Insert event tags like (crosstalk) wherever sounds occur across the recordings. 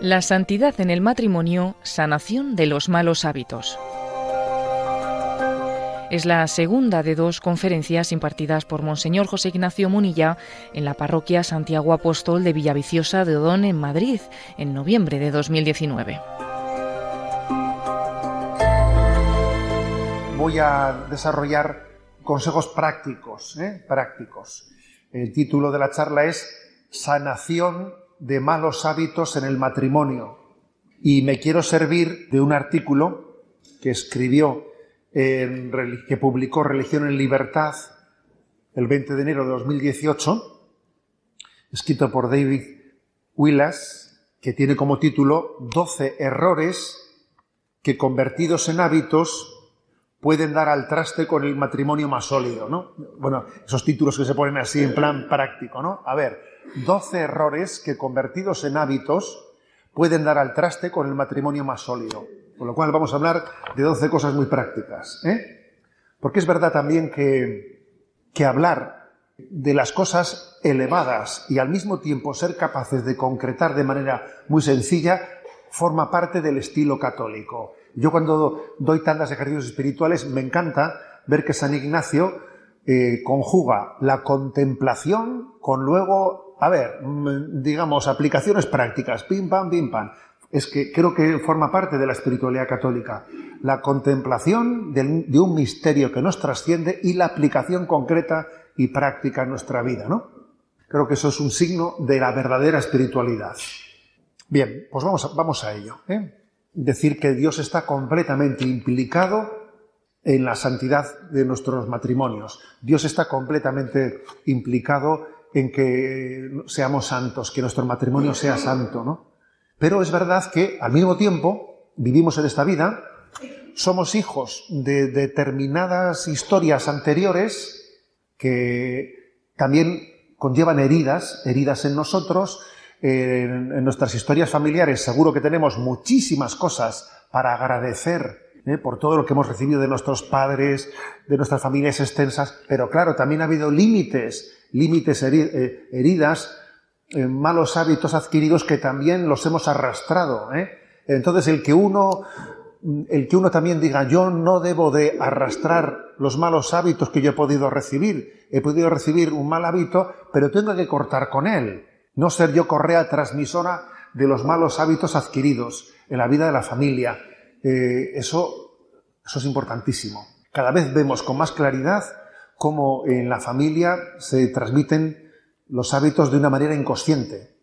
La santidad en el matrimonio, sanación de los malos hábitos. Es la segunda de dos conferencias impartidas por Monseñor José Ignacio Munilla en la parroquia Santiago Apóstol de Villaviciosa de Odón en Madrid en noviembre de 2019. Voy a desarrollar consejos prácticos, ¿eh? prácticos. El título de la charla es Sanación de malos hábitos en el matrimonio. Y me quiero servir de un artículo que escribió, que publicó Religión en Libertad el 20 de enero de 2018, escrito por David Willas, que tiene como título 12 errores que convertidos en hábitos pueden dar al traste con el matrimonio más sólido, ¿no? Bueno, esos títulos que se ponen así en plan práctico, ¿no? A ver, 12 errores que convertidos en hábitos pueden dar al traste con el matrimonio más sólido. Con lo cual vamos a hablar de 12 cosas muy prácticas, ¿eh? Porque es verdad también que, que hablar de las cosas elevadas y al mismo tiempo ser capaces de concretar de manera muy sencilla forma parte del estilo católico. Yo cuando doy tantas ejercicios espirituales me encanta ver que San Ignacio eh, conjuga la contemplación con luego, a ver, mm, digamos, aplicaciones prácticas, pim pam, pim pam. Es que creo que forma parte de la espiritualidad católica. La contemplación de, un misterio que nos trasciende y la aplicación concreta y práctica en nuestra vida, ¿no? Creo que eso es un signo de la verdadera espiritualidad. Bien, pues vamos a, vamos a ello. ¿eh? decir que Dios está completamente implicado en la santidad de nuestros matrimonios. Dios está completamente implicado en que seamos santos, que nuestro matrimonio sea santo, ¿no? Pero es verdad que al mismo tiempo vivimos en esta vida, somos hijos de determinadas historias anteriores que también conllevan heridas, heridas en nosotros, en, nuestras historias familiares seguro que tenemos muchísimas cosas para agradecer ¿eh? por todo lo que hemos recibido de nuestros padres, de nuestras familias extensas, pero claro, también ha habido límites, límites, eh, heridas, eh, malos hábitos adquiridos que también los hemos arrastrado. Entonces, el que uno el que uno también diga, yo no debo de arrastrar los malos hábitos que yo he podido recibir. He podido recibir un mal hábito, pero tengo que cortar con él. No ser yo correa transmisora de los malos hábitos adquiridos en la vida de la familia. Eh, eso, eso es importantísimo. Cada vez vemos con más claridad cómo en la familia se transmiten los hábitos de una manera inconsciente.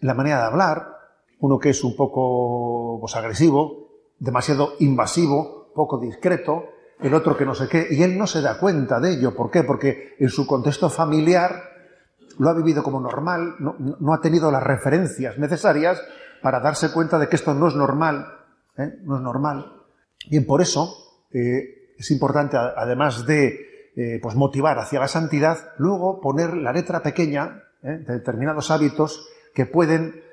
La manera de hablar, uno que es un poco pues, agresivo, demasiado invasivo, poco discreto, el otro que no sé qué, y él no se da cuenta de ello. ¿Por qué? Porque en su contexto familiar lo ha vivido como normal, no, ha tenido las referencias necesarias para darse cuenta de que esto no es normal, ¿eh? no es normal. Bien, por eso eh, es importante, además de eh, pues motivar hacia la santidad, luego poner la letra pequeña de determinados hábitos que pueden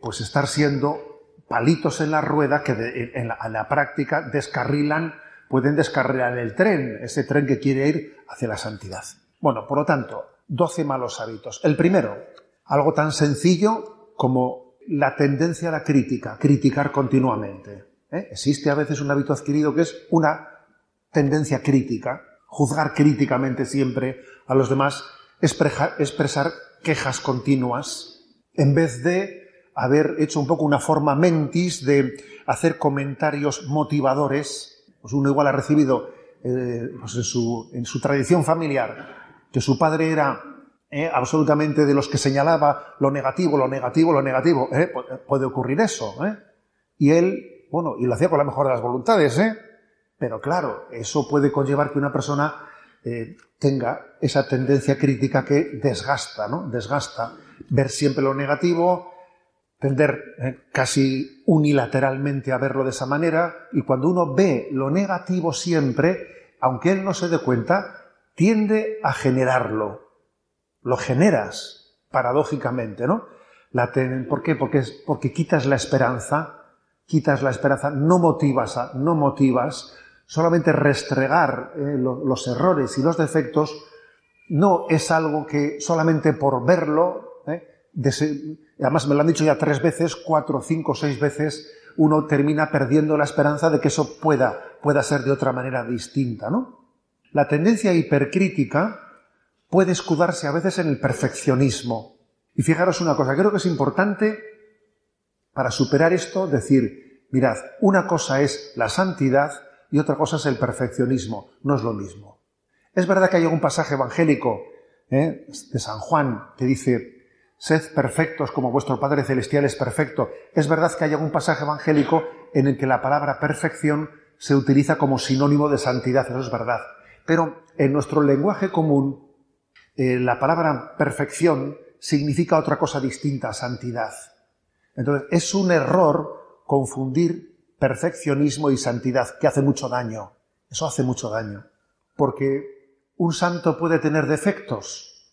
pues estar siendo palitos en la rueda que en, la, en la práctica descarrilan, pueden descarrilar el tren, ese tren que quiere ir hacia la santidad. Bueno, por lo tanto, 12 malos hábitos. El primero, algo tan sencillo como la tendencia a la crítica, criticar continuamente. ¿eh? Existe a veces un hábito adquirido que es una tendencia crítica, juzgar críticamente siempre a los demás, expresar quejas continuas, en vez de haber hecho un poco una forma mentis de hacer comentarios motivadores. Pues uno igual ha recibido eh, pues en, su, tradición familiar que su padre era eh, absolutamente de los que señalaba lo negativo, lo negativo, lo negativo. ¿eh? Puede ocurrir eso. Y él, bueno, y lo hacía con la mejor de las voluntades, ¿eh? Pero claro, eso puede conllevar que una persona tenga esa tendencia crítica que desgasta, ¿no? Desgasta. Ver siempre lo negativo, tender casi unilateralmente a verlo de esa manera, y cuando uno ve lo negativo siempre, aunque él no se dé cuenta, tiende a generarlo. Lo generas, paradójicamente, ¿no? ¿Por qué? Porque, porque quitas la esperanza, quitas la esperanza, no motivas, no motivas, solamente restregar eh, los errores y los defectos no es algo que solamente por verlo, ¿eh? además me lo han dicho ya tres veces, cuatro, cinco, seis veces, uno termina perdiendo la esperanza de que eso pueda, pueda ser de otra manera distinta, ¿no? La tendencia hipercrítica puede escudarse a veces en el perfeccionismo. Y fijaros una cosa, creo que es importante para superar esto decir, mirad, una cosa es la santidad y otra cosa es el perfeccionismo, no es lo mismo. Es verdad que hay algún pasaje evangélico ¿eh? de San Juan que dice, sed perfectos como vuestro Padre Celestial es perfecto. Es verdad que hay algún pasaje evangélico en el que la palabra perfección se utiliza como sinónimo de santidad, eso es verdad. Pero en nuestro lenguaje común, eh, la palabra perfección significa otra cosa distinta santidad. Entonces, es un error confundir perfeccionismo y santidad, que hace mucho daño. Eso hace mucho daño. Porque un santo puede tener defectos.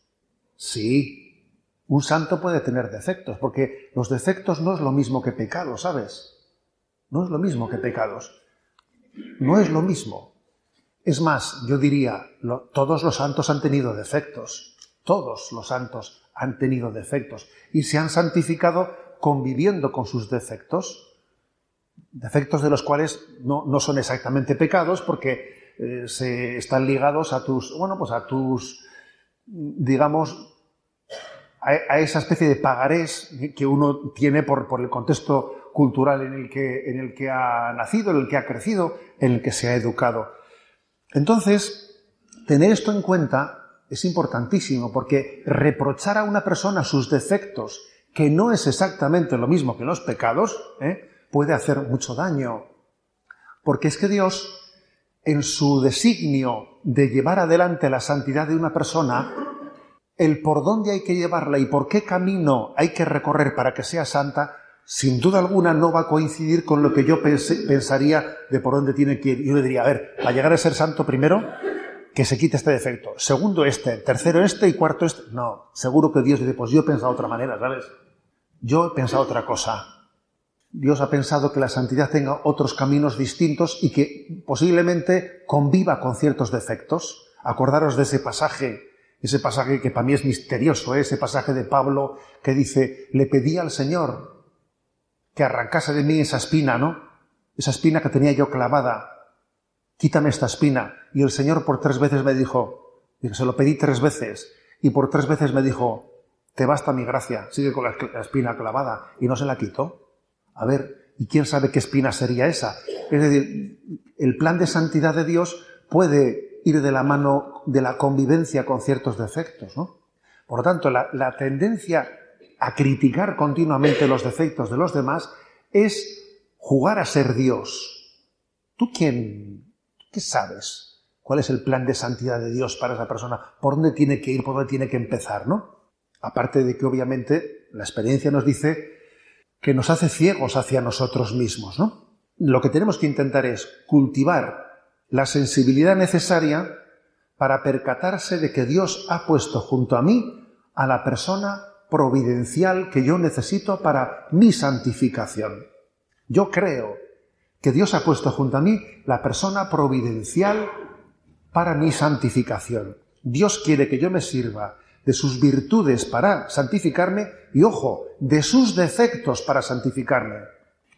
Sí, un santo puede tener defectos, porque los defectos no es lo mismo que pecados, ¿sabes? No es lo mismo que pecados. No es lo mismo. Es más, yo diría, todos los santos han tenido defectos. Todos los santos han tenido defectos y se han santificado conviviendo con sus defectos. Defectos de los cuales no, son exactamente pecados porque eh, se están ligados a tus, bueno, pues a tus, digamos, a, esa especie de pagarés que uno tiene por, por el contexto cultural en el, que, en el que ha nacido, en el que ha crecido, en el que se ha educado. Entonces, tener esto en cuenta es importantísimo porque reprochar a una persona sus defectos, que no es exactamente lo mismo que los pecados, ¿eh? Puede hacer mucho daño. Porque es que Dios, en su designio de llevar adelante la santidad de una persona, el por dónde hay que llevarla y por qué camino hay que recorrer para que sea santa, sin duda alguna no va a coincidir con lo que yo pensaría de por dónde tiene que ir. Yo le diría, a ver, para llegar a ser santo primero, que se quite este defecto. Segundo este, tercero este y cuarto este. No, seguro que Dios dice, pues yo he pensado otra manera, ¿sabes? Yo he pensado otra cosa. Dios ha pensado que la santidad tenga otros caminos distintos y que posiblemente conviva con ciertos defectos. Acordaros de ese pasaje, ese pasaje que para mí es misterioso, ¿eh? ese pasaje de Pablo que dice, le pedí al Señor que arrancase de mí esa espina, ¿no? Esa espina que tenía yo clavada quítame esta espina. Y el Señor por tres veces me dijo, se lo pedí tres veces, y por tres veces me dijo, te basta mi gracia, sigue con la espina clavada, y no se la quitó. A ver, ¿y quién sabe qué espina sería esa? Es decir, el plan de santidad de Dios puede ir de la mano de la convivencia con ciertos defectos, ¿no? Por lo tanto, la, la tendencia a criticar continuamente los defectos de los demás es jugar a ser Dios. ¿Tú quién ¿Qué sabes? ¿Cuál es el plan de santidad de Dios para esa persona? ¿Por dónde tiene que ir? ¿Por dónde tiene que empezar? ¿no? Aparte de que obviamente la experiencia nos dice que nos hace ciegos hacia nosotros mismos. ¿no? Lo que tenemos que intentar es cultivar la sensibilidad necesaria para percatarse de que Dios ha puesto junto a mí a la persona providencial que yo necesito para mi santificación. Yo creo que Dios ha puesto junto a mí la persona providencial para mi santificación. Dios quiere que yo me sirva de sus virtudes para santificarme y, ojo, de sus defectos para santificarme.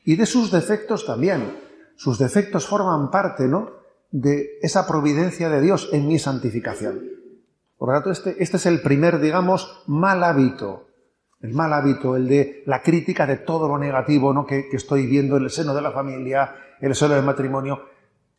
Y de sus defectos también. Sus defectos forman parte, ¿no?, de esa providencia de Dios en mi santificación. Por lo tanto, este, este es el primer, digamos, mal hábito el mal hábito, el de la crítica de todo lo negativo ¿no? que, estoy viendo en el seno de la familia, en el seno del matrimonio.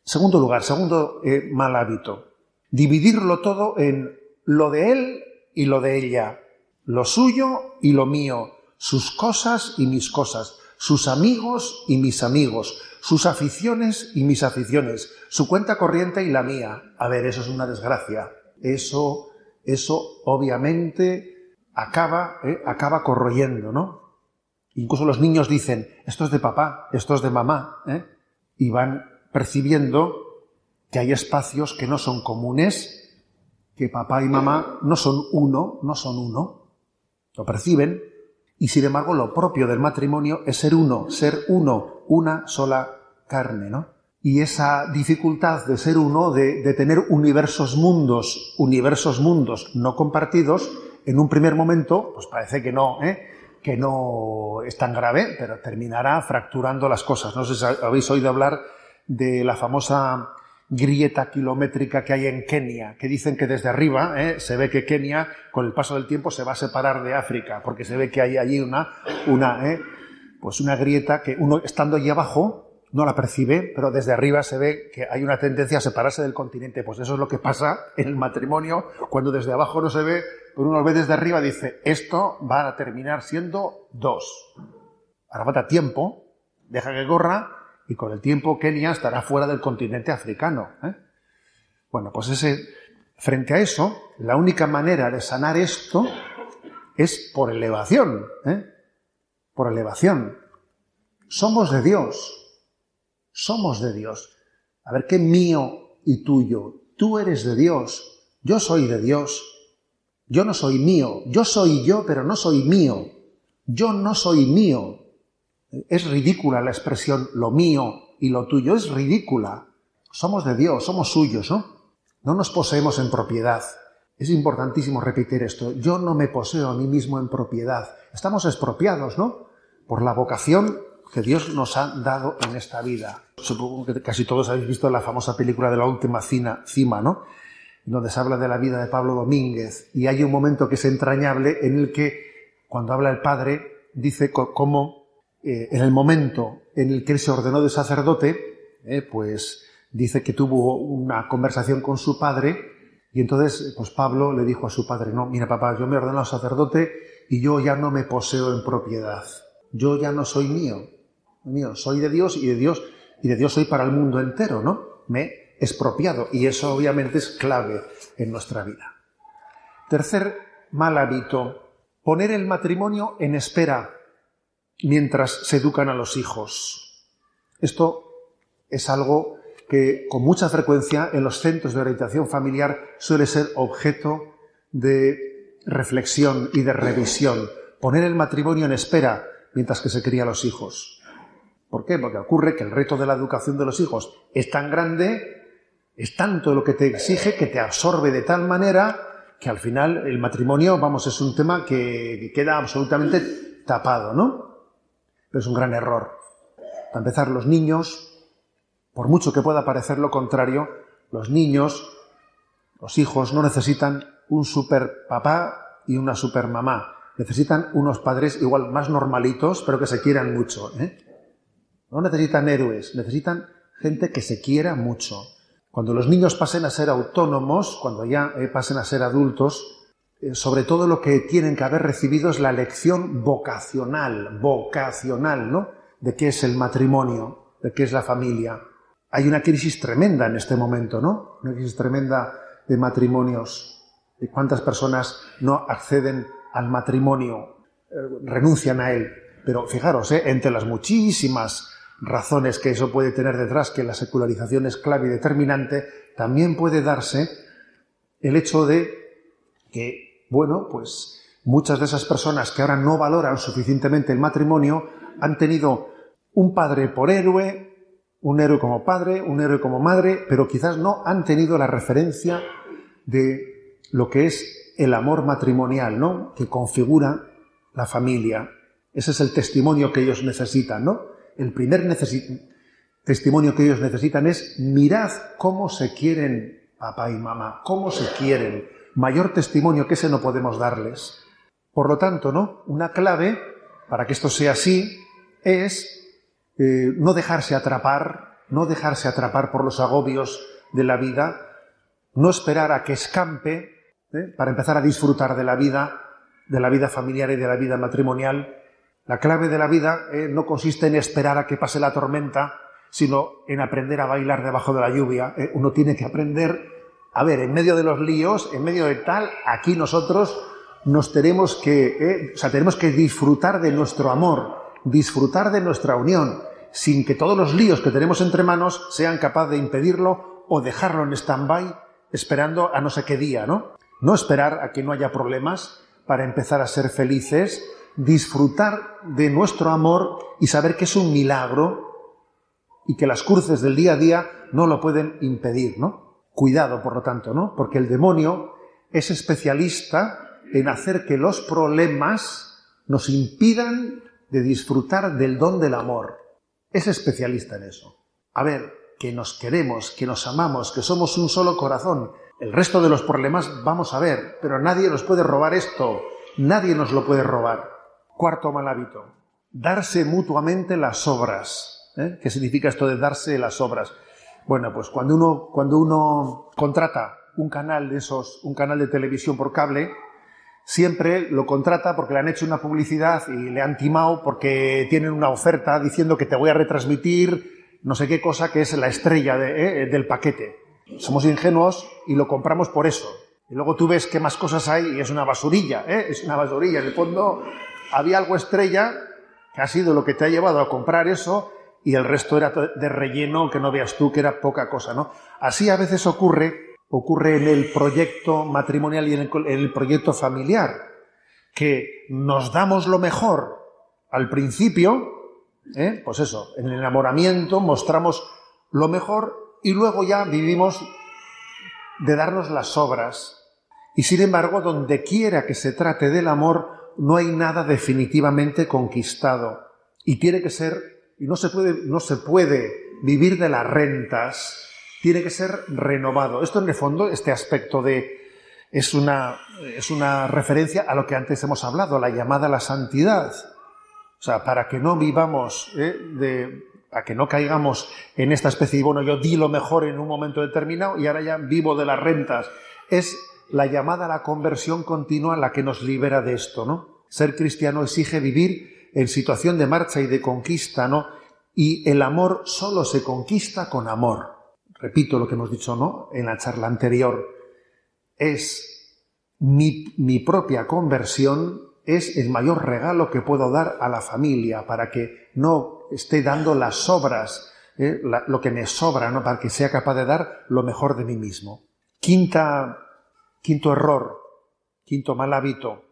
Segundo lugar, segundo eh, mal hábito, dividirlo todo en lo de él y lo de ella, lo suyo y lo mío, sus cosas y mis cosas, sus amigos y mis amigos, sus aficiones y mis aficiones, su cuenta corriente y la mía. A ver, eso es una desgracia. Eso, eso obviamente acaba, ¿eh? acaba corroyendo, ¿no? Incluso los niños dicen, esto es de papá, esto es de mamá, ¿eh? y van percibiendo que hay espacios que no son comunes, que papá y mamá no son uno, no son uno, lo perciben, y sin embargo lo propio del matrimonio es ser uno, ser uno, una sola carne, ¿no? Y esa dificultad de ser uno, de, de tener universos mundos, universos mundos no compartidos, en un primer momento, pues parece que no, ¿eh? que no es tan grave, pero terminará fracturando las cosas. No sé si habéis oído hablar de la famosa grieta kilométrica que hay en Kenia, que dicen que desde arriba ¿eh? se ve que Kenia, con el paso del tiempo, se va a separar de África, porque se ve que hay allí una, ¿eh? pues una grieta que uno estando allí abajo no la percibe, pero desde arriba se ve que hay una tendencia a separarse del continente. Pues eso es lo que pasa en el matrimonio, cuando desde abajo no se ve, pero uno lo ve desde arriba y dice, esto va a terminar siendo dos. Ahora falta tiempo, deja que corra, y con el tiempo Kenia estará fuera del continente africano. ¿eh? Bueno, pues ese, frente a eso, la única manera de sanar esto es por elevación, ¿eh? por elevación. Somos de Dios, somos de Dios. A ver, ¿qué mío y tuyo? Tú eres de Dios, yo soy de Dios. Yo no soy mío, yo soy yo, pero no soy mío. Yo no soy mío. Es ridícula la expresión lo mío y lo tuyo, es ridícula. Somos de Dios, somos suyos, ¿no? No nos poseemos en propiedad. Es importantísimo repetir esto. Yo no me poseo a mí mismo en propiedad. Estamos expropiados, ¿no? Por la vocación que Dios nos ha dado en esta vida. Supongo que casi todos habéis visto la famosa película de la última cima, ¿no? Donde se habla de la vida de Pablo Domínguez. Y hay un momento que es entrañable en el que, cuando habla el padre, dice cómo eh, en el momento en el que él se ordenó de sacerdote, eh, pues dice que tuvo una conversación con su padre y entonces, pues Pablo le dijo a su padre, no, mira papá, yo me he ordenado sacerdote y yo ya no me poseo en propiedad. Yo ya no soy mío, mío, soy de Dios y de Dios y de Dios soy para el mundo entero, ¿no? Me he expropiado y eso obviamente es clave en nuestra vida. Tercer mal hábito, poner el matrimonio en espera mientras se educan a los hijos. Esto es algo que con mucha frecuencia en los centros de orientación familiar suele ser objeto de reflexión y de revisión. Poner el matrimonio en espera mientras que se cría los hijos. ¿Por qué? Porque ocurre que el reto de la educación de los hijos es tan grande, es tanto lo que te exige, que te absorbe de tal manera que al final el matrimonio, vamos, es un tema que, queda absolutamente tapado, ¿no? Es un gran error. Para empezar, los niños, por mucho que pueda parecer lo contrario, los niños, los hijos, no necesitan un super papá y una super mamá. Necesitan unos padres igual más normalitos, pero que se quieran mucho. ¿eh? No necesitan héroes, necesitan gente que se quiera mucho. Cuando los niños pasen a ser autónomos, cuando ya eh, pasen a ser adultos, sobre todo lo que tienen que haber recibido es la lección vocacional, vocacional, ¿no? De qué es el matrimonio, de qué es la familia. Hay una crisis tremenda en este momento, ¿no? Una crisis tremenda de matrimonios. De cuántas personas no acceden al matrimonio, eh, renuncian a él. Pero fijaros, entre las muchísimas razones que eso puede tener detrás, que la secularización es clave y determinante, también puede darse el hecho de que, bueno, pues muchas de esas personas que ahora no valoran suficientemente el matrimonio han tenido un padre por héroe, un héroe como padre, un héroe como madre, pero quizás no han tenido la referencia de lo que es el amor matrimonial, ¿no? Que configura la familia. Ese es el testimonio que ellos necesitan, ¿no? el primer testimonio que ellos necesitan es mirad cómo se quieren papá y mamá, cómo se quieren. Mayor testimonio que ese no podemos darles. Por lo tanto, ¿no? Una clave para que esto sea así es eh, no dejarse atrapar, no dejarse atrapar por los agobios de la vida, no esperar a que escampe ¿eh? para empezar a disfrutar de la vida, de la vida familiar y de la vida matrimonial, la clave de la vida eh, no consiste en esperar a que pase la tormenta, sino en aprender a bailar debajo de la lluvia. Uno tiene que aprender, a ver, en medio de los líos, en medio de tal, aquí nosotros nos tenemos que, eh, o sea, tenemos que disfrutar de nuestro amor, disfrutar de nuestra unión, sin que todos los líos que tenemos entre manos sean capaces de impedirlo o dejarlo en stand-by esperando a no sé qué día, ¿no? No esperar a que no haya problemas para empezar a ser felices, disfrutar de nuestro amor y saber que es un milagro y que las cruces del día a día no lo pueden impedir, ¿no? Cuidado, por lo tanto, ¿no? Porque el demonio es especialista en hacer que los problemas nos impidan de disfrutar del don del amor. Es especialista en eso. A ver, que nos queremos, que nos amamos, que somos un solo corazón. El resto de los problemas vamos a ver, pero nadie nos puede robar esto. Nadie nos lo puede robar. Cuarto mal hábito. Darse mutuamente las obras. ¿Eh? ¿Qué significa esto de darse las obras? Bueno, pues cuando uno, cuando uno contrata un canal de esos, un canal de televisión por cable, siempre lo contrata porque le han hecho una publicidad y le han timado porque tienen una oferta diciendo que te voy a retransmitir no sé qué cosa que es la estrella eh, del paquete. Somos ingenuos y lo compramos por eso. Y luego tú ves qué más cosas hay y es una basurilla, ¿eh? es una basurilla. En el fondo había algo estrella que ha sido lo que te ha llevado a comprar eso y el resto era de relleno que no veas tú que era poca cosa, ¿no? Así a veces ocurre ocurre en el proyecto matrimonial y en el, proyecto familiar, que nos damos lo mejor al principio, ¿eh? pues eso, en el enamoramiento mostramos lo mejor y luego ya vivimos de darnos las obras. Y sin embargo, donde quiera que se trate del amor, no hay nada definitivamente conquistado. Y tiene que ser, y no se puede, no se puede vivir de las rentas, tiene que ser renovado. Esto en el fondo, este aspecto de es una, es una referencia a lo que antes hemos hablado, la llamada a la santidad. O sea, para que no vivamos, ¿eh? de, para que no caigamos en esta especie de, bueno, yo di lo mejor en un momento determinado y ahora ya vivo de las rentas. Es la llamada a la conversión continua la que nos libera de esto, ¿no? Ser cristiano exige vivir en situación de marcha y de conquista, ¿no? Y el amor solo se conquista con amor repito lo que hemos dicho ¿no? en la charla anterior, es mi, propia conversión es el mayor regalo que puedo dar a la familia para que no esté dando las sobras, ¿eh? lo que me sobra, ¿no? para que sea capaz de dar lo mejor de mí mismo. Quinta, quinto error, quinto mal hábito,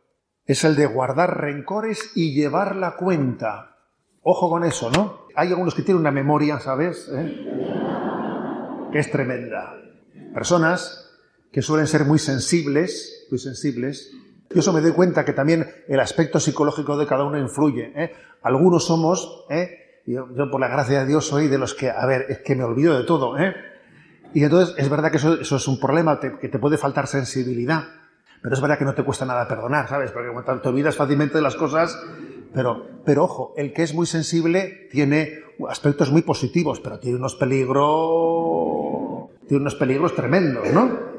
es el de guardar rencores y llevar la cuenta. Ojo con eso, ¿no? Hay algunos que tienen una memoria, ¿sabes? ¿Eh? que es tremenda. Personas que suelen ser muy sensibles, muy sensibles. Y eso me doy cuenta que también el aspecto psicológico de cada uno influye. ¿eh? Algunos somos, ¿eh? yo, por la gracia de Dios soy de los que, a ver, es que me olvido de todo. ¿eh? Y entonces es verdad que eso, es un problema, que te puede faltar sensibilidad. Pero es verdad que no te cuesta nada perdonar, ¿sabes? Porque te olvidas fácilmente de las cosas. Pero, pero ojo, el que es muy sensible tiene aspectos muy positivos, pero tiene unos peligros tiene unos peligros tremendos, ¿no?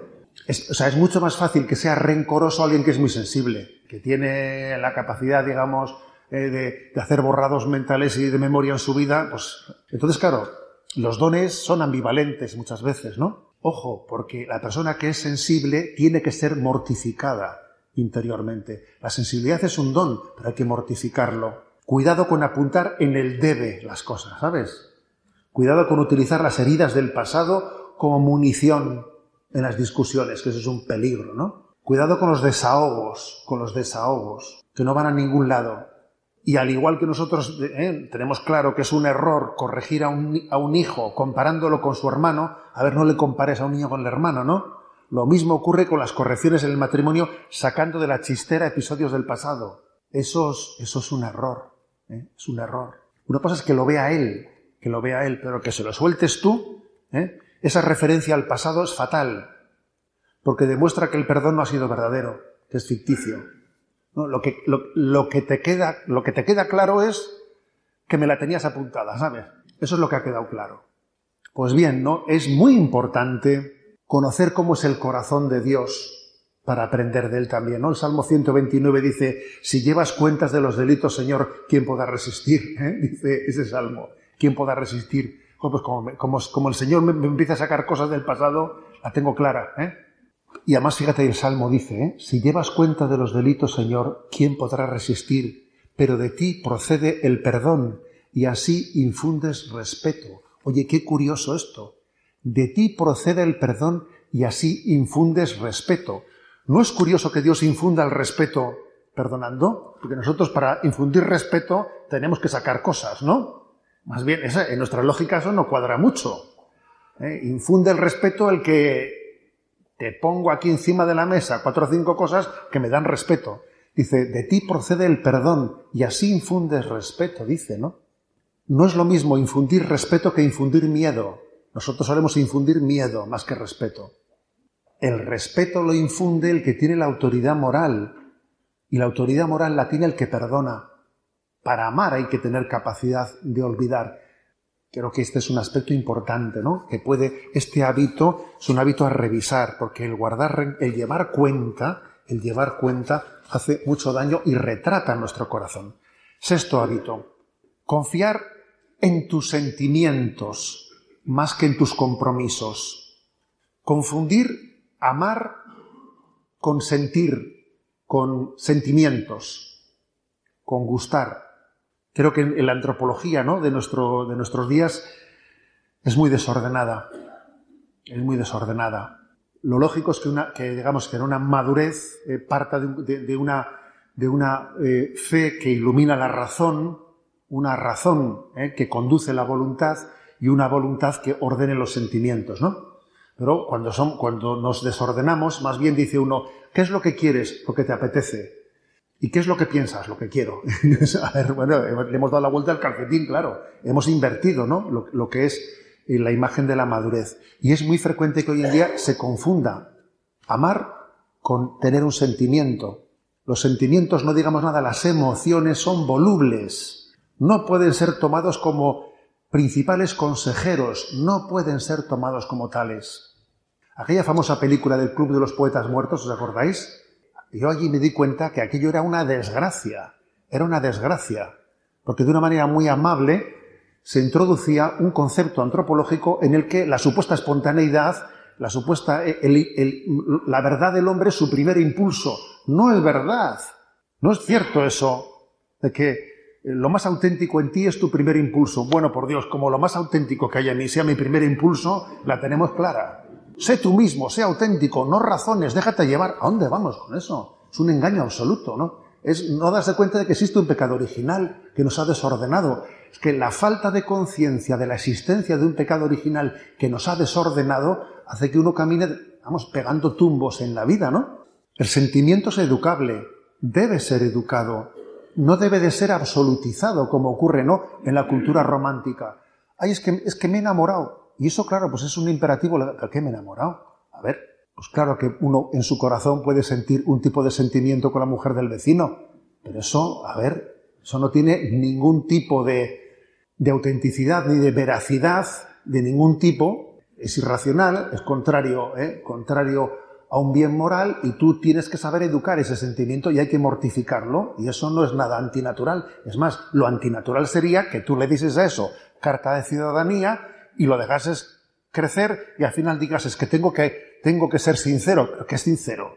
Es, o sea, es mucho más fácil que sea rencoroso alguien que es muy sensible, que tiene la capacidad, digamos, eh, de, de, hacer borrados mentales y de memoria en su vida, pues entonces, claro, los dones son ambivalentes muchas veces, ¿no? Ojo, porque la persona que es sensible tiene que ser mortificada interiormente. La sensibilidad es un don, pero hay que mortificarlo. Cuidado con apuntar en el debe las cosas, ¿sabes? Cuidado con utilizar las heridas del pasado como munición en las discusiones, que eso es un peligro, ¿no? Cuidado con los desahogos, con los desahogos, que no van a ningún lado. Y al igual que nosotros eh, tenemos claro que es un error corregir a un, a un hijo comparándolo con su hermano, a ver, no le compares a un niño con el hermano, ¿no? Lo mismo ocurre con las correcciones en el matrimonio sacando de la chistera episodios del pasado. Eso es, eso es un error, ¿eh? es un error. Una cosa es que lo vea él, que lo vea él, pero que se lo sueltes tú, ¿eh? Esa referencia al pasado es fatal, porque demuestra que el perdón no ha sido verdadero, que es ficticio. Lo, que, lo, que te queda, lo que te queda claro es que me la tenías apuntada, ¿sabes? Eso es lo que ha quedado claro. Pues bien, ¿no? Es muy importante conocer cómo es el corazón de Dios para aprender de él también, ¿no? El Salmo 129 dice, si llevas cuentas de los delitos, Señor, ¿quién podrá resistir? (laughs) ¿Eh? Dice ese Salmo, ¿quién podrá resistir? pues como, el Señor me, empieza a sacar cosas del pasado, la tengo clara. ¿eh? Y además, fíjate, el Salmo dice, ¿eh? si llevas cuenta de los delitos, Señor, ¿quién podrá resistir? Pero de ti procede el perdón y así infundes respeto. Oye, qué curioso esto. De ti procede el perdón y así infundes respeto. ¿No es curioso que Dios infunda el respeto perdonando? Porque nosotros para infundir respeto tenemos que sacar cosas, ¿no? Más bien, en nuestra lógica eso no cuadra mucho. ¿eh? Infunde el respeto el que Te pongo aquí encima de la mesa cuatro o cinco cosas que me dan respeto. Dice, de ti procede el perdón y así infundes respeto, dice, ¿no? No es lo mismo infundir respeto que infundir miedo. Nosotros solemos infundir miedo más que respeto. El respeto lo infunde el que tiene la autoridad moral y la autoridad moral la tiene el que perdona. Para amar hay que tener capacidad de olvidar. Creo que este es un aspecto importante, ¿no? Que puede, este hábito es un hábito a revisar, porque el guardar, el llevar cuenta, el llevar cuenta hace mucho daño y retrata nuestro corazón. Sexto hábito, confiar en tus sentimientos más que en tus compromisos. Confundir amar con sentir, con sentimientos, con gustar. Creo que en la antropología ¿no? de, nuestro, de nuestros días es muy desordenada. Es muy desordenada. Lo lógico es que, una, que digamos una madurez eh, parta de, una, de una eh, fe que ilumina la razón, una razón eh, que conduce la voluntad y una voluntad que ordene los sentimientos, ¿no? Pero cuando, son, cuando nos desordenamos, más bien dice uno, ¿qué es lo que quieres? Lo que te apetece. ¿Y qué es lo que piensas? Lo que quiero. (laughs) a ver, bueno, le hemos dado la vuelta al calcetín, claro. Hemos invertido, ¿no? Lo, que es eh, la imagen de la madurez. Y es muy frecuente que hoy en día se confunda amar con tener un sentimiento. Los sentimientos, no digamos nada, las emociones son volubles. No pueden ser tomados como principales consejeros, no pueden ser tomados como tales. Aquella famosa película del Club de los Poetas Muertos, ¿os acordáis? Yo allí me di cuenta que aquello era una desgracia, era una desgracia, porque de una manera muy amable se introducía un concepto antropológico en el que la supuesta espontaneidad, la supuesta, la verdad del hombre es su primer impulso. No es verdad. No es cierto eso, de que lo más auténtico en ti es tu primer impulso. Bueno, por Dios, como lo más auténtico que haya en mí sea mi primer impulso, la tenemos clara. Sé tú mismo, sé auténtico, no razones, déjate llevar. ¿A dónde vamos con eso? Es un engaño absoluto, ¿no? Es no darse cuenta de que existe un pecado original que nos ha desordenado. Es que la falta de conciencia de la existencia de un pecado original que nos ha desordenado hace que uno camine, vamos, pegando tumbos en la vida, ¿no? El sentimiento es educable, debe ser educado, no debe de ser absolutizado como ocurre, ¿no? En la cultura romántica. Ay, es que, es que me he enamorado. Y eso, claro, pues es un imperativo. ¿Por qué me he enamorado? A ver, pues claro que uno en su corazón puede sentir un tipo de sentimiento con la mujer del vecino, pero eso, a ver, eso no tiene ningún tipo de, de autenticidad ni de veracidad de ningún tipo. Es irracional, es contrario, ¿eh? contrario a un bien moral y tú tienes que saber educar ese sentimiento y hay que mortificarlo y eso no es nada antinatural. Es más, lo antinatural sería que tú le dices a eso carta de ciudadanía y lo dejases crecer y al final digas es que tengo que, tengo que ser sincero, que es sincero.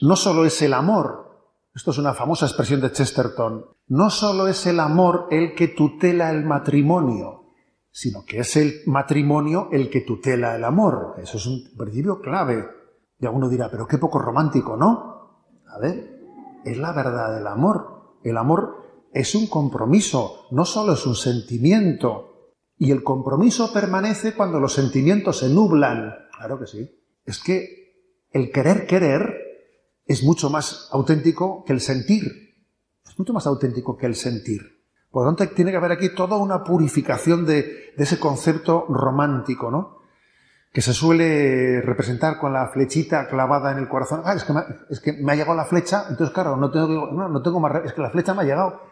No solo es el amor, esto es una famosa expresión de Chesterton, no solo es el amor el que tutela el matrimonio, sino que es el matrimonio el que tutela el amor. Eso es un principio clave. Y alguno dirá, pero qué poco romántico, ¿no? A ver, es la verdad del amor. El amor es un compromiso, no solo es un sentimiento, y el compromiso permanece cuando los sentimientos se nublan. Claro que sí. Es que el querer querer es mucho más auténtico que el sentir. Es mucho más auténtico que el sentir. Por lo tanto, tiene que haber aquí toda una purificación de, ese concepto romántico, ¿no? Que se suele representar con la flechita clavada en el corazón. Ah, es que me, ha llegado la flecha, entonces claro, no tengo, no, no tengo más, es que la flecha me ha llegado.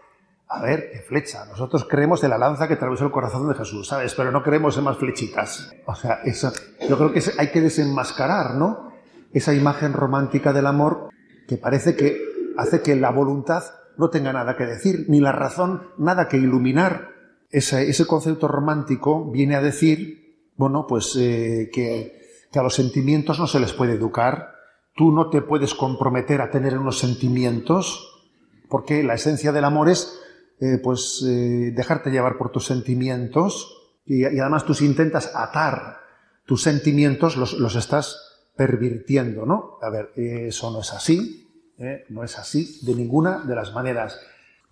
A ver, qué flecha. Nosotros creemos en la lanza que atravesó el corazón de Jesús, ¿sabes? Pero no creemos en más flechitas. O sea, eso, yo creo que hay que desenmascarar, ¿no? Esa imagen romántica del amor que parece que hace que la voluntad no tenga nada que decir, ni la razón nada que iluminar. Ese, concepto romántico viene a decir, bueno, pues eh, que, que a los sentimientos no se les puede educar. Tú no te puedes comprometer a tener unos sentimientos, porque la esencia del amor es eh, pues eh, dejarte llevar por tus sentimientos y, además tú intentas atar tus sentimientos, los, estás pervirtiendo, ¿no? A ver, eso no es así, ¿eh? no es así de ninguna de las maneras.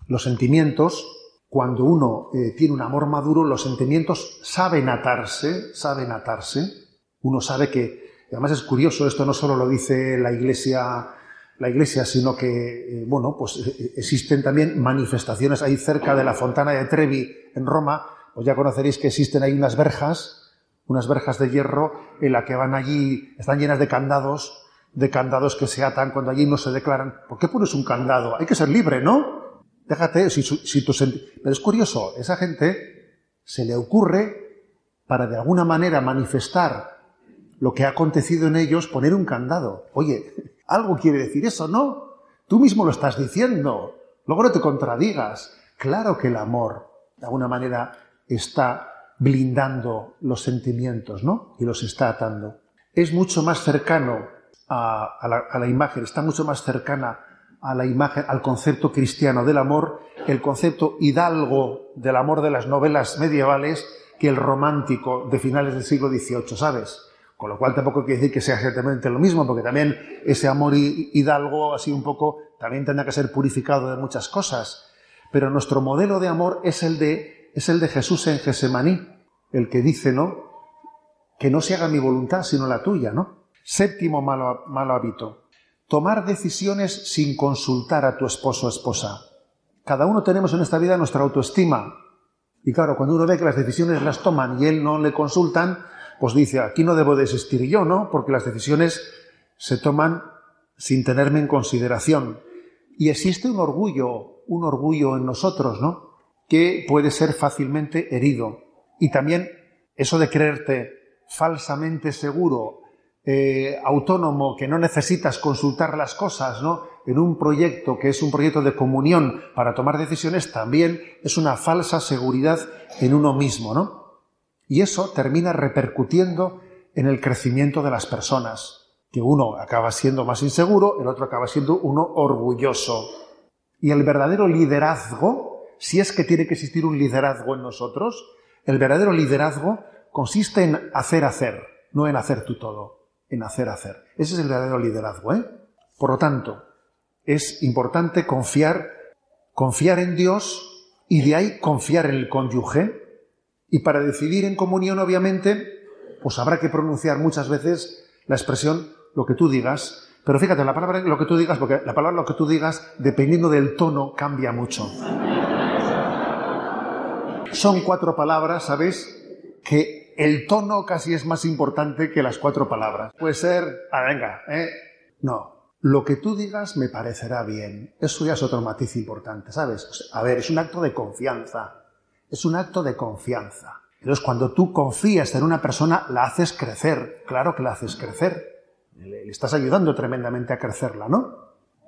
Los sentimientos, cuando uno tiene un amor maduro, los sentimientos saben atarse, saben atarse. Uno sabe que además es curioso, esto no solo lo dice la Iglesia, la Iglesia, sino que, eh, bueno, pues eh, existen también manifestaciones ahí cerca de la Fontana de Trevi, en Roma, pues ya conoceréis que existen ahí unas verjas, unas verjas de hierro, en la que van allí, están llenas de candados, de candados que se atan cuando allí no se declaran. ¿Por qué pones un candado? Hay que ser libre, ¿no? Déjate, si, si tu Pero es curioso, esa gente se le ocurre, para de alguna manera manifestar lo que ha acontecido en ellos, poner un candado. Oye, algo quiere decir eso, ¿no? Tú mismo lo estás diciendo. Luego no te contradigas. Claro que el amor, de alguna manera, está blindando los sentimientos, ¿no? Y los está atando. Es mucho más cercano a, la, imagen, está mucho más cercana a la imagen, al concepto cristiano del amor, el concepto hidalgo del amor de las novelas medievales que el romántico de finales del siglo XVIII, ¿sabes? Con lo cual tampoco quiere decir que sea exactamente lo mismo, porque también ese amor hidalgo, así un poco, también tendrá que ser purificado de muchas cosas. Pero nuestro modelo de amor es el de, es el de Jesús en Gesemaní, el que dice, ¿no? Que no se haga mi voluntad, sino la tuya, ¿no? Séptimo malo, hábito. Tomar decisiones sin consultar a tu esposo o esposa. Cada uno tenemos en esta vida nuestra autoestima. Y claro, cuando uno ve que las decisiones las toman y él no le consultan, pues dice, aquí no debo desistir yo, ¿no? Porque las decisiones se toman sin tenerme en consideración. Y existe un orgullo, un orgullo en nosotros, ¿no? Que puede ser fácilmente herido. Y también eso de creerte falsamente seguro eh, autónomo, que no necesitas consultar las cosas, ¿no? En un proyecto que es un proyecto de comunión para tomar decisiones, también es una falsa seguridad en uno mismo, ¿no? Y eso termina repercutiendo en el crecimiento de las personas, que uno acaba siendo más inseguro, el otro acaba siendo uno orgulloso. Y el verdadero liderazgo, si es que tiene que existir un liderazgo en nosotros, el verdadero liderazgo consiste en hacer hacer, no en hacer tú todo en hacer hacer. Ese es el verdadero liderazgo. ¿eh? Por lo tanto, es importante confiar, confiar en Dios y de ahí confiar en el cónyuge. Y para decidir en comunión, obviamente, pues habrá que pronunciar muchas veces la expresión lo que tú digas. Pero fíjate, la palabra lo que tú digas, porque la palabra lo que tú digas, dependiendo del tono, cambia mucho. Son cuatro palabras, ¿sabes? Que el tono casi es más importante que las cuatro palabras. Puede ser, ah, venga, ¿eh? No, lo que tú digas me parecerá bien. Eso ya es otro matiz importante, ¿sabes? A ver, es un acto de confianza. Es un acto de confianza. Entonces, cuando tú confías en una persona, la haces crecer. Claro que la haces crecer. Le, estás ayudando tremendamente a crecerla, ¿no?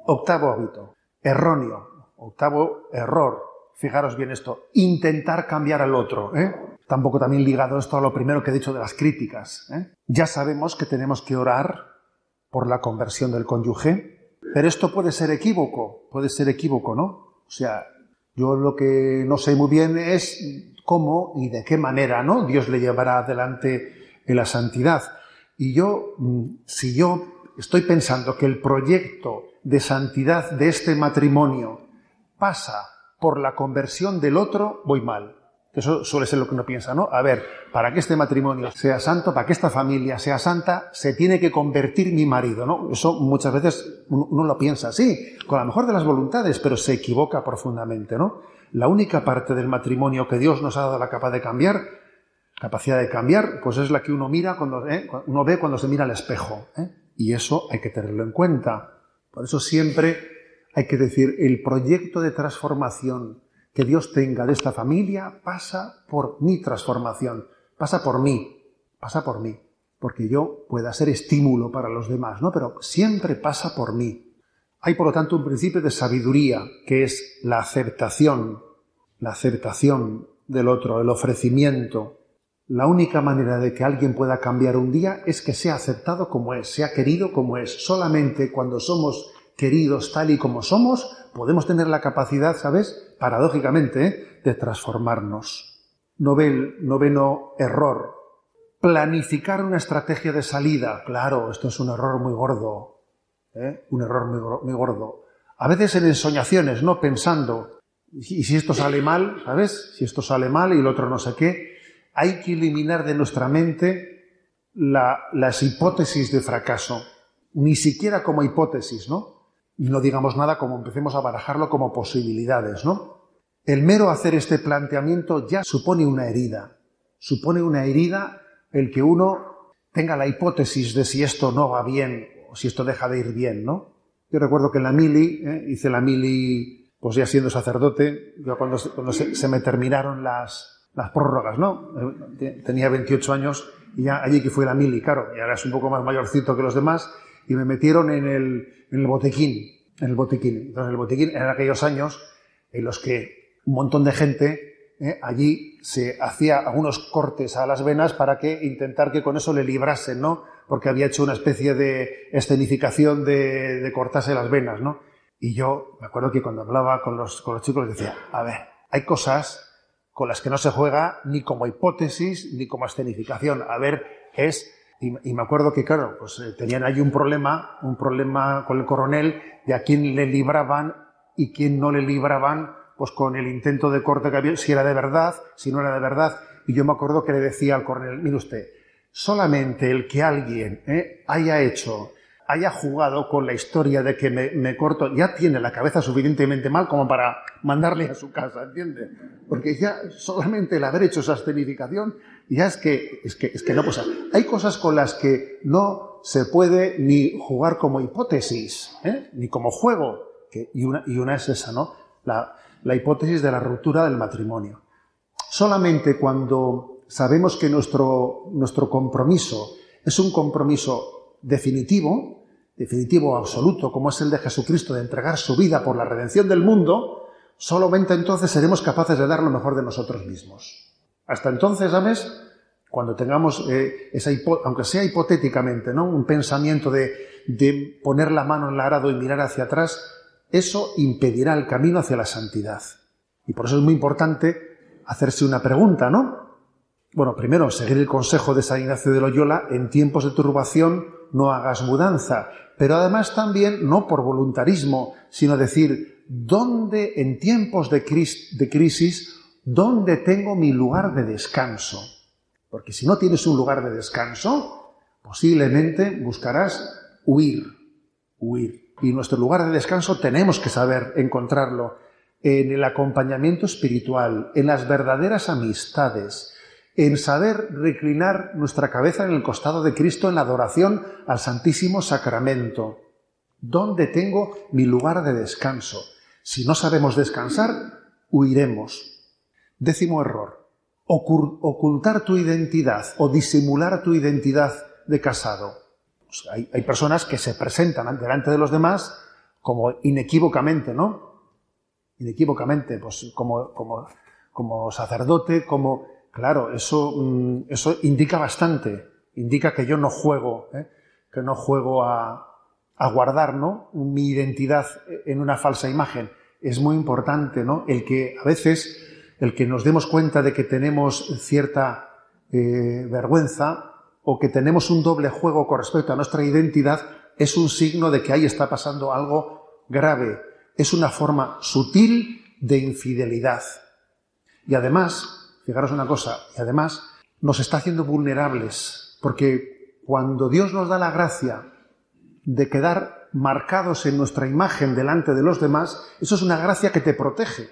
Octavo hábito. Erróneo. Octavo error. Fijaros bien esto. Intentar cambiar al otro, ¿eh? tampoco también ligado esto a lo primero que he dicho de las críticas. ¿eh? Ya sabemos que tenemos que orar por la conversión del cónyuge, pero esto puede ser equívoco, puede ser equívoco, ¿no? O sea, yo lo que no sé muy bien es cómo y de qué manera, ¿no? Dios le llevará adelante en la santidad. Y yo, mm, si yo estoy pensando que el proyecto de santidad de este matrimonio pasa por la conversión del otro, voy mal. Eso suele ser lo que uno piensa, ¿no? A ver, para que este matrimonio sea santo, para que esta familia sea santa, se tiene que convertir mi marido, ¿no? Eso muchas veces uno, lo piensa así, con la mejor de las voluntades, pero se equivoca profundamente, ¿no? La única parte del matrimonio que Dios nos ha dado la capacidad de cambiar, capacidad de cambiar, pues es la que uno mira cuando ¿eh? uno ve cuando se mira al espejo, ¿eh? y eso hay que tenerlo en cuenta. Por eso siempre hay que decir el proyecto de transformación que Dios tenga de esta familia pasa por mi transformación, pasa por mí, pasa por mí, porque yo pueda ser estímulo para los demás, ¿no? Pero siempre pasa por mí. Hay, por lo tanto, un principio de sabiduría, que es la aceptación, la aceptación del otro, el ofrecimiento. La única manera de que alguien pueda cambiar un día es que sea aceptado como es, sea querido como es. Solamente cuando somos queridos tal y como somos, podemos tener la capacidad, ¿sabes? Paradójicamente, ¿eh? de transformarnos. noveno error. Planificar una estrategia de salida. Claro, esto es un error muy gordo. ¿eh? Un error muy, gordo. A veces en ensoñaciones, ¿no? Pensando, y si esto sale mal, ¿sabes? Si esto sale mal y el otro no sé qué, hay que eliminar de nuestra mente las hipótesis de fracaso, ni siquiera como hipótesis, ¿no? Y no digamos nada como empecemos a barajarlo como posibilidades, ¿no? El mero hacer este planteamiento ya supone una herida, supone una herida el que uno tenga la hipótesis de si esto no va bien o si esto deja de ir bien, ¿no? Yo recuerdo que en la mili, ¿eh? hice la mili, pues ya siendo sacerdote, yo cuando, se, me terminaron las, las prórrogas, ¿no? Eh, tenía 28 años y ya allí que fue la mili, claro, y ahora es un poco más mayorcito que los demás, y me metieron en el, en el botequín, en el botequín. Entonces el botequín eran aquellos años en los que un montón de gente ¿eh? allí se hacía algunos cortes a las venas para que intentar que con eso le librasen, ¿no? Porque había hecho una especie de escenificación de, de cortarse las venas, ¿no? Y yo me acuerdo que cuando hablaba con los, con los chicos les decía, a ver, hay cosas con las que no se juega ni como hipótesis ni como escenificación. A ver, es y, me acuerdo que, claro, pues eh, tenían ahí un problema, un problema con el coronel de a quién le libraban y quién no le libraban pues con el intento de corte que había, si era de verdad, si no era de verdad. Y yo me acuerdo que le decía al coronel, mire usted, solamente el que alguien eh, haya hecho, haya jugado con la historia de que me, corto, ya tiene la cabeza suficientemente mal como para mandarle a su casa, ¿entiende? Porque ya solamente el haber hecho esa escenificación, ya es que, es que, es que no, pues hay cosas con las que no se puede ni jugar como hipótesis, ¿eh? ni como juego, y, una, y una es esa, ¿no? La, la hipótesis de la ruptura del matrimonio. Solamente cuando sabemos que nuestro, nuestro compromiso es un compromiso definitivo, definitivo absoluto, como es el de Jesucristo, de entregar su vida por la redención del mundo, solamente entonces seremos capaces de dar lo mejor de nosotros mismos. Hasta entonces, ¿sabes? Cuando tengamos eh, esa aunque sea hipotéticamente, ¿no? Un pensamiento de, de poner la mano en el arado y mirar hacia atrás, eso impedirá el camino hacia la santidad. Y por eso es muy importante hacerse una pregunta, ¿no? Bueno, primero, seguir el consejo de San Ignacio de Loyola, en tiempos de turbación no hagas mudanza, pero además también, no por voluntarismo, sino decir, ¿dónde en tiempos de, de crisis, dónde tengo mi lugar de descanso? Porque si no tienes un lugar de descanso, posiblemente buscarás huir, huir. Y nuestro lugar de descanso tenemos que saber encontrarlo en el acompañamiento espiritual, en las verdaderas amistades, en saber reclinar nuestra cabeza en el costado de Cristo en la adoración al Santísimo Sacramento. ¿Dónde tengo mi lugar de descanso? Si no sabemos descansar, huiremos. Décimo error. Ocultar tu identidad o disimular tu identidad de casado. Pues hay, personas que se presentan delante de los demás como inequívocamente, ¿no? Inequívocamente, pues como, como, sacerdote, como... Claro, eso, mm, eso indica bastante, indica que yo no juego, ¿eh? que no juego a, a guardar ¿no? mi identidad en una falsa imagen. Es muy importante ¿no? el que a veces el que nos demos cuenta de que tenemos cierta eh, vergüenza o que tenemos un doble juego con respecto a nuestra identidad es un signo de que ahí está pasando algo grave. Es una forma sutil de infidelidad. Y además, fijaros una cosa, y además nos está haciendo vulnerables, porque cuando Dios nos da la gracia de quedar marcados en nuestra imagen delante de los demás, eso es una gracia que te protege,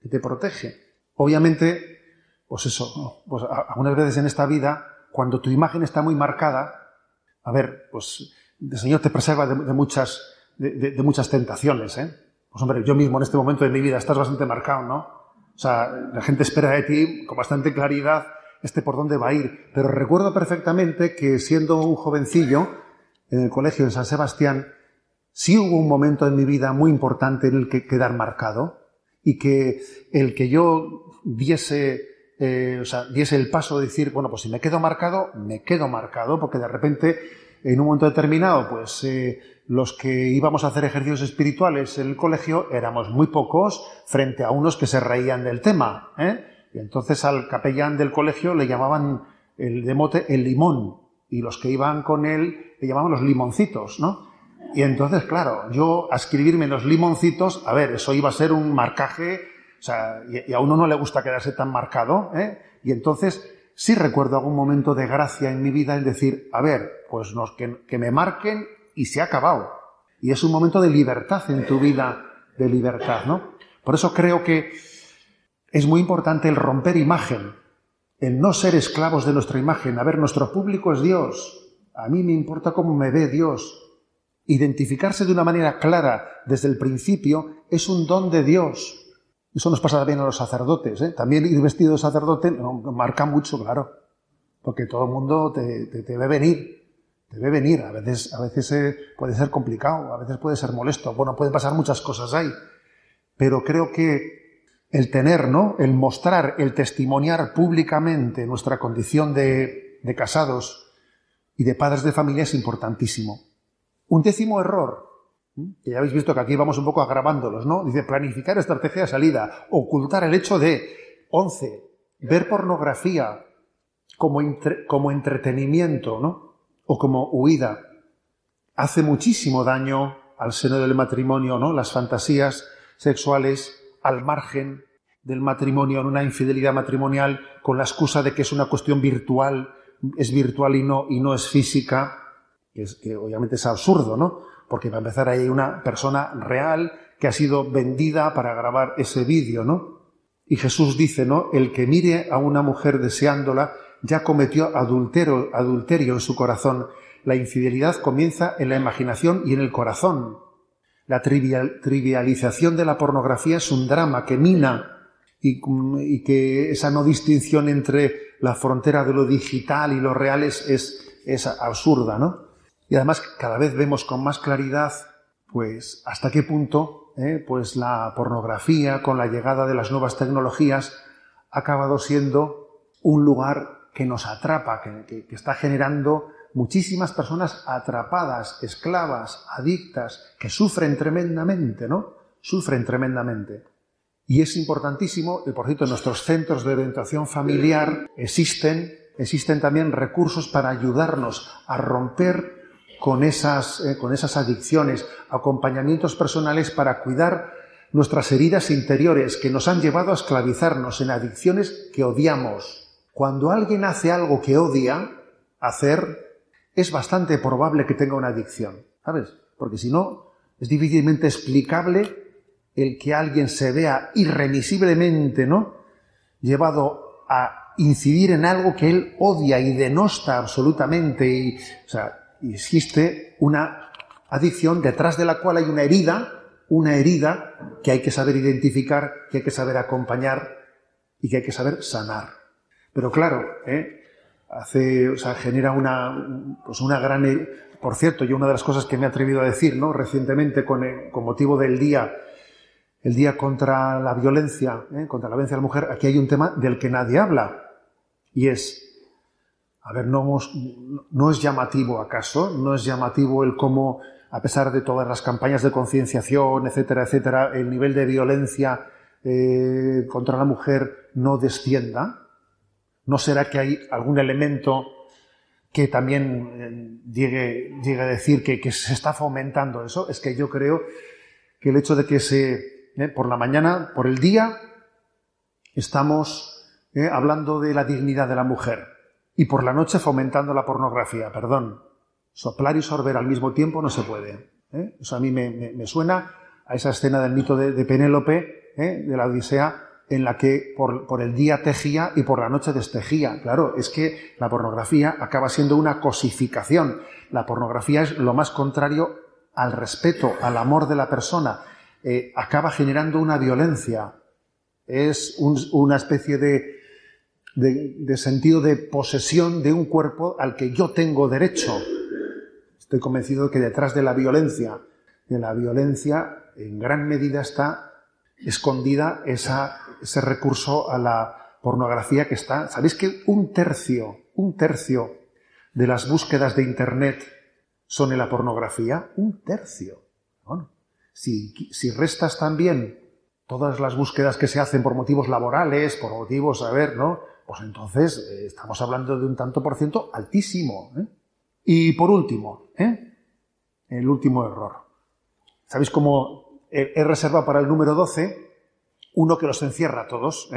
que te protege. Obviamente, pues eso, pues algunas veces en esta vida cuando tu imagen está muy marcada, a ver, pues el Señor te preserva de, muchas, de, muchas tentaciones, ¿eh? Pues hombre, yo mismo en este momento de mi vida estás bastante marcado, ¿no? O sea, la gente espera de ti con bastante claridad este por dónde va a ir. Pero recuerdo perfectamente que siendo un jovencillo en el colegio en San Sebastián, sí hubo un momento en mi vida muy importante en el que quedar marcado y que el que yo diese eh, o sea, diese el paso de decir, bueno, pues si me quedo marcado, me quedo marcado, porque de repente, en un momento determinado, pues eh, los que íbamos a hacer ejercicios espirituales en el colegio éramos muy pocos frente a unos que se reían del tema. ¿eh? Y entonces al capellán del colegio le llamaban el de mote el limón, y los que iban con él le llamaban los limoncitos, ¿no? Y entonces, claro, yo a escribirme los limoncitos, a ver, eso iba a ser un marcaje sea, y, a uno no le gusta quedarse tan marcado, ¿eh? Y entonces sí recuerdo algún momento de gracia en mi vida en decir, a ver, pues que, que me marquen y se ha acabado. Y es un momento de libertad en tu vida, de libertad, ¿no? Por eso creo que es muy importante el romper imagen, el no ser esclavos de nuestra imagen. A ver, nuestro público es Dios. A mí me importa cómo me ve Dios. Identificarse de una manera clara desde el principio es un don de Dios. Eso nos pasa también a los sacerdotes. ¿eh? También ir vestido de sacerdote marca mucho, claro. Porque todo el mundo te, ve venir. Te ve venir. A veces, a veces eh, puede ser complicado, a veces puede ser molesto. Bueno, pueden pasar muchas cosas ahí. Pero creo que el tener, ¿no? El mostrar, el testimoniar públicamente nuestra condición de, de casados y de padres de familia es importantísimo. Un décimo error que ya habéis visto que aquí vamos un poco agravándolos, ¿no? Dice, planificar estrategia de salida, ocultar el hecho de, 11, ver pornografía como, como entretenimiento, ¿no? O como huida. Hace muchísimo daño al seno del matrimonio, ¿no? Las fantasías sexuales al margen del matrimonio, en una infidelidad matrimonial, con la excusa de que es una cuestión virtual, es virtual y no, y no es física, que, obviamente es absurdo, ¿no? Porque va a empezar hay una persona real que ha sido vendida para grabar ese vídeo, ¿no? Y Jesús dice, ¿no? El que mire a una mujer deseándola ya cometió adulterio, adulterio en su corazón. La infidelidad comienza en la imaginación y en el corazón. La trivialización de la pornografía es un drama que mina y, que esa no distinción entre la frontera de lo digital y lo real es, es absurda, ¿no? Y además cada vez vemos con más claridad, pues, hasta qué punto, eh, pues, la pornografía, con la llegada de las nuevas tecnologías, ha acabado siendo un lugar que nos atrapa, que, está generando muchísimas personas atrapadas, esclavas, adictas, que sufren tremendamente, ¿no? Sufren tremendamente. Y es importantísimo, y por cierto, en nuestros centros de orientación familiar existen, existen también recursos para ayudarnos a romper con esas, eh, con esas adicciones, acompañamientos personales para cuidar nuestras heridas interiores que nos han llevado a esclavizarnos en adicciones que odiamos. Cuando alguien hace algo que odia hacer, es bastante probable que tenga una adicción, ¿sabes? Porque si no, es difícilmente explicable el que alguien se vea irremisiblemente, ¿no? Llevado a incidir en algo que él odia y denosta absolutamente y, o sea, existe una adicción detrás de la cual hay una herida, una herida que hay que saber identificar, que hay que saber acompañar y que hay que saber sanar. Pero claro, ¿eh? hace, genera una, pues una gran, por cierto, yo una de las cosas que me he atrevido a decir, ¿no? Recientemente con, con motivo del día, el día contra la violencia, ¿eh? contra la violencia de la mujer, aquí hay un tema del que nadie habla y es a ver, no, es llamativo acaso, no es llamativo el cómo, a pesar de todas las campañas de concienciación, etcétera, etcétera, el nivel de violencia eh, contra la mujer no descienda. ¿No será que hay algún elemento que también eh, llegue, a decir que, se está fomentando eso? Es que yo creo que el hecho de que se, eh, por la mañana, por el día, estamos hablando de la dignidad de la mujer y por la noche fomentando la pornografía, perdón. Soplar y sorber al mismo tiempo no se puede. ¿eh? Eso a mí me, suena a esa escena del mito de, Penélope, ¿eh? de la Odisea, en la que por, por, el día tejía y por la noche destejía. Claro, es que la pornografía acaba siendo una cosificación. La pornografía es lo más contrario al respeto, al amor de la persona. Eh, acaba generando una violencia. Es una especie de, de, sentido de posesión de un cuerpo al que yo tengo derecho. Estoy convencido de que detrás de la violencia, de la violencia, en gran medida está escondida esa, ese recurso a la pornografía que está. ¿Sabéis que un tercio, un tercio de las búsquedas de Internet son en la pornografía? Un tercio. Bueno, si, si restas también todas las búsquedas que se hacen por motivos laborales, por motivos, a ver, ¿no? Pues entonces eh, estamos hablando de un tanto por ciento altísimo. ¿eh? Y por último, ¿eh? el último error. ¿Sabéis cómo he reservado para el número 12 uno que los encierra a todos?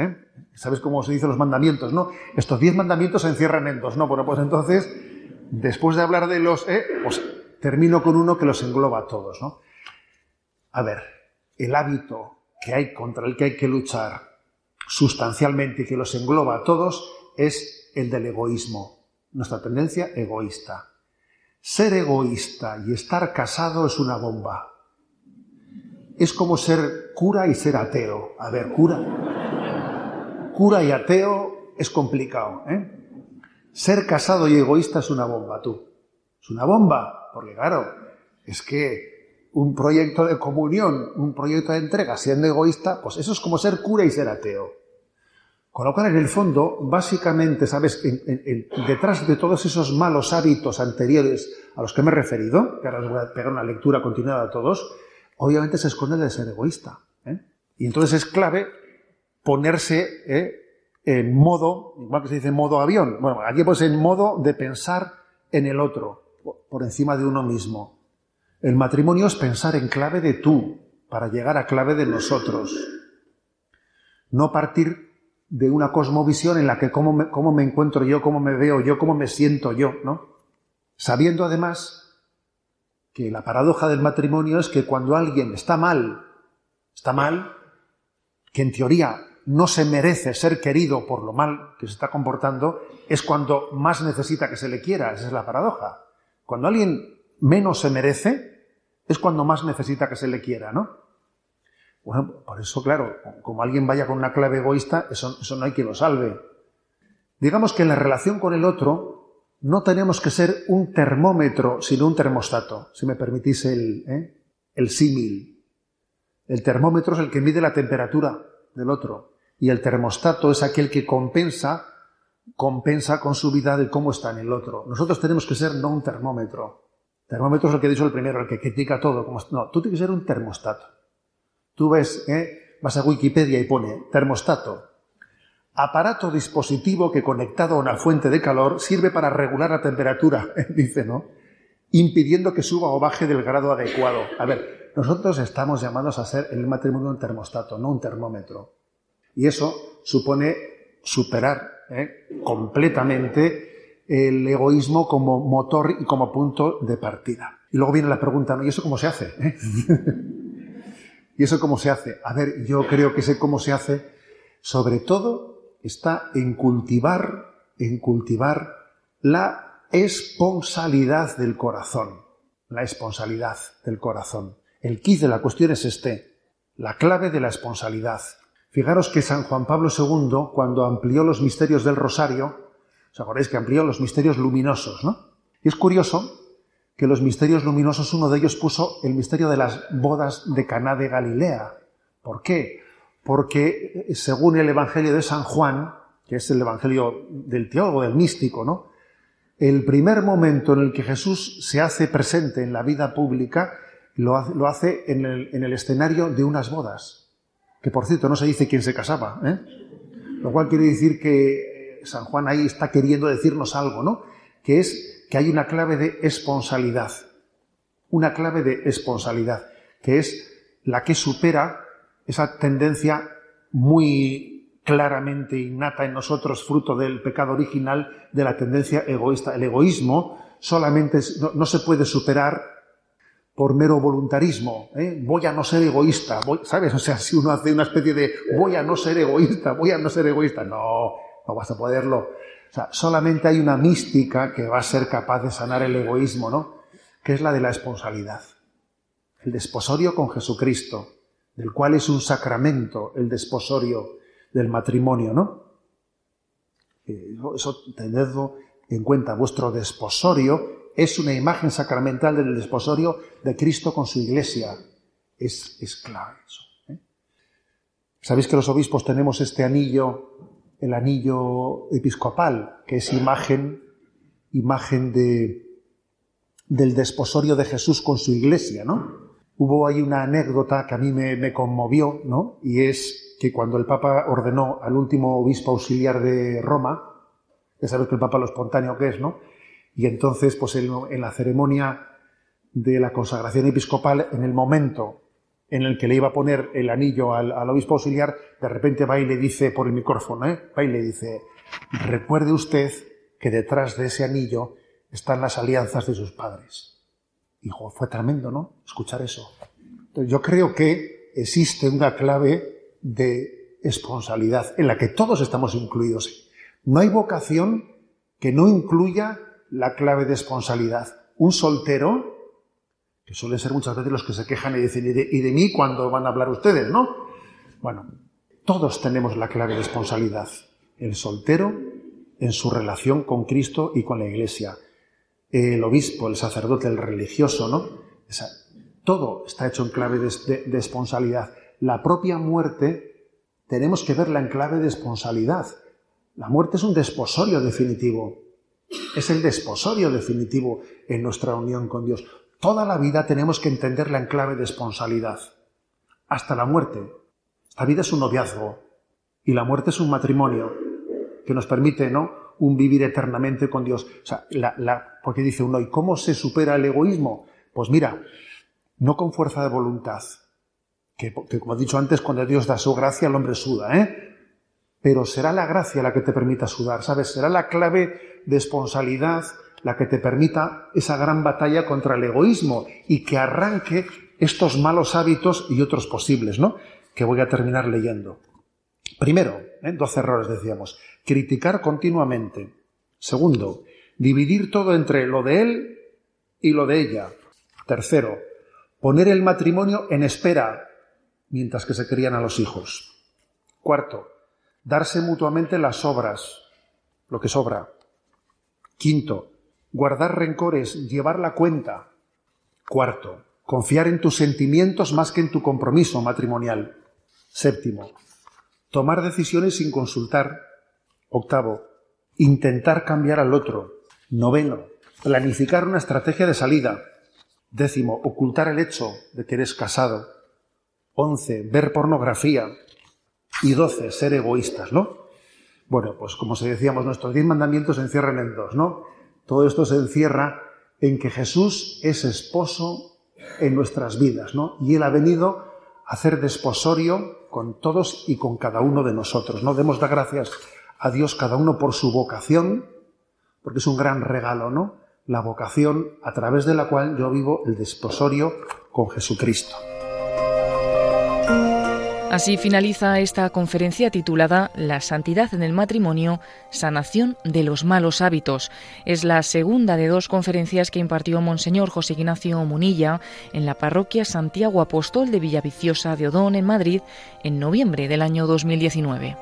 ¿Sabes cómo se dicen los mandamientos? No, estos diez mandamientos se encierran en dos. No, bueno, pues entonces, después de hablar de los, pues termino con uno que los engloba a todos, ¿no? A ver, el hábito que hay contra el que hay que luchar sustancialmente que los engloba a todos es el del egoísmo, nuestra tendencia egoísta. Ser egoísta y estar casado es una bomba. Es como ser cura y ser ateo. A ver, cura. Cura y ateo es complicado. ¿eh? Ser casado y egoísta es una bomba, tú. Es una bomba, porque claro, es que un proyecto de comunión, un proyecto de entrega siendo egoísta, pues eso es como ser cura y ser ateo. Con lo cual, en el fondo, básicamente, ¿sabes? detrás de todos esos malos hábitos anteriores a los que me he referido, que ahora les voy a pegar una lectura continuada a todos, obviamente se esconde el de ser egoísta. ¿eh? Y entonces es clave ponerse ¿eh? en modo, igual que se dice modo avión, bueno, aquí pues en modo de pensar en el otro, por encima de uno mismo. El matrimonio es pensar en clave de tú, para llegar a clave de nosotros. No partir de una cosmovisión en la que cómo me, cómo me encuentro yo, cómo me veo yo, cómo me siento yo, ¿no? Sabiendo además que la paradoja del matrimonio es que cuando alguien está mal, está mal, que en teoría no se merece ser querido por lo mal que se está comportando, es cuando más necesita que se le quiera. Esa es la paradoja. Cuando alguien menos se merece, es cuando más necesita que se le quiera, ¿no? Bueno, por eso, claro, como alguien vaya con una clave egoísta, eso, no hay quien lo salve. Digamos que en la relación con el otro no tenemos que ser un termómetro, sino un termostato, si me permitís el, ¿eh? el símil. El termómetro es el que mide la temperatura del otro y el termostato es aquel que compensa compensa con su vida de cómo está en el otro. Nosotros tenemos que ser no un termómetro. Termómetro es el que he dicho el primero, el que critica todo. no, tú tienes que ser un termostato. Tú ves, ¿eh? vas a Wikipedia y pone termostato. Aparato dispositivo que conectado a una fuente de calor sirve para regular la temperatura, (laughs) dice, ¿no? Impidiendo que suba o baje del grado adecuado. A ver, nosotros estamos llamados a ser en el matrimonio un termostato, no un termómetro. Y eso supone superar ¿eh? completamente el egoísmo como motor y como punto de partida. Y luego viene la pregunta, ¿no? ¿y eso cómo se hace? (laughs) ¿Y eso cómo se hace? A ver, yo creo que sé cómo se hace. Sobre todo está en cultivar, en cultivar la esponsalidad del corazón. La esponsalidad del corazón. El quiz de la cuestión es este, la clave de la esponsalidad. Fijaros que San Juan Pablo II, cuando amplió los misterios del rosario, ¿os acordáis que amplió los misterios luminosos, no? Y es curioso que los misterios luminosos, uno de ellos puso el misterio de las bodas de Caná de Galilea. ¿Por qué? Porque eh, según el Evangelio de San Juan, que es el Evangelio del teólogo, del místico, ¿no? El primer momento en el que Jesús se hace presente en la vida pública lo hace, en, el, escenario de unas bodas. Que por cierto no se dice quién se casaba, ¿eh? Lo cual quiere decir que San Juan ahí está queriendo decirnos algo, ¿no? Que es que hay una clave de esponsalidad, una clave de esponsalidad, que es la que supera esa tendencia muy claramente innata en nosotros, fruto del pecado original, de la tendencia egoísta. El egoísmo solamente no, se puede superar por mero voluntarismo. ¿eh? Voy a no ser egoísta, ¿sabes? O sea, si uno hace una especie de voy a no ser egoísta, voy a no ser egoísta, no, no vas a poderlo. O sea, solamente hay una mística que va a ser capaz de sanar el egoísmo, ¿no? Que es la de la esponsalidad. El desposorio con Jesucristo, del cual es un sacramento el desposorio del matrimonio, ¿no? Eh, eso tenedlo en cuenta. Vuestro desposorio es una imagen sacramental del desposorio de Cristo con su iglesia. Es, es clave eso. ¿eh? Sabéis que los obispos tenemos este anillo el anillo episcopal, que es imagen, imagen de, del desposorio de Jesús con su iglesia, ¿no? Hubo ahí una anécdota que a mí me, conmovió, ¿no? Y es que cuando el Papa ordenó al último obispo auxiliar de Roma, ya sabes que el Papa lo espontáneo que es, ¿no? Y entonces, pues en, en la ceremonia de la consagración episcopal, en el momento en el que le iba a poner el anillo al, obispo auxiliar, de repente va y le dice por el micrófono, ¿eh? va y le dice, recuerde usted que detrás de ese anillo están las alianzas de sus padres. Hijo, fue tremendo, ¿no? Escuchar eso. yo creo que existe una clave de responsabilidad en la que todos estamos incluidos. No hay vocación que no incluya la clave de responsabilidad. Un soltero que suelen ser muchas veces los que se quejan y dicen, ¿y de, mí cuando van a hablar ustedes, no? Bueno, todos tenemos la clave de responsabilidad. El soltero en su relación con Cristo y con la Iglesia. El obispo, el sacerdote, el religioso, ¿no? todo está hecho en clave de, de, responsabilidad. La propia muerte tenemos que verla en clave de responsabilidad. La muerte es un desposorio definitivo. Es el desposorio definitivo en nuestra unión con Dios. Toda la vida tenemos que entenderla en clave de responsabilidad. Hasta la muerte. La vida es un noviazgo y la muerte es un matrimonio que nos permite, ¿no? Un vivir eternamente con Dios. O sea, la, porque dice uno, ¿y cómo se supera el egoísmo? Pues mira, no con fuerza de voluntad, que, que como he dicho antes, cuando Dios da su gracia, el hombre suda, ¿eh? Pero será la gracia la que te permita sudar, ¿sabes? Será la clave de responsabilidad, la que te permita esa gran batalla contra el egoísmo y que arranque estos malos hábitos y otros posibles, ¿no? Que voy a terminar leyendo. Primero, ¿eh? doce errores decíamos, criticar continuamente. Segundo, dividir todo entre lo de él y lo de ella. Tercero, poner el matrimonio en espera mientras que se crían a los hijos. Cuarto, darse mutuamente las obras, lo que sobra. Quinto, guardar rencores, llevar la cuenta. Cuarto, confiar en tus sentimientos más que en tu compromiso matrimonial. Séptimo, tomar decisiones sin consultar. Octavo, intentar cambiar al otro. Noveno, planificar una estrategia de salida. Décimo, ocultar el hecho de que eres casado. Once, ver pornografía. Y doce, ser egoístas, ¿no? Bueno, pues como se decíamos, nuestros diez mandamientos se encierran en dos, ¿no? Todo esto se encierra en que Jesús es esposo en nuestras vidas, ¿no? Y Él ha venido a hacer desposorio con todos y con cada uno de nosotros, ¿no? Demos las gracias a Dios cada uno por su vocación, porque es un gran regalo, ¿no? La vocación a través de la cual yo vivo el desposorio con Jesucristo. Así finaliza esta conferencia titulada La santidad en el matrimonio, sanación de los malos hábitos. Es la segunda de dos conferencias que impartió Monseñor José Ignacio Munilla en la parroquia Santiago Apóstol de Villaviciosa de Odón, en Madrid, en noviembre del año 2019.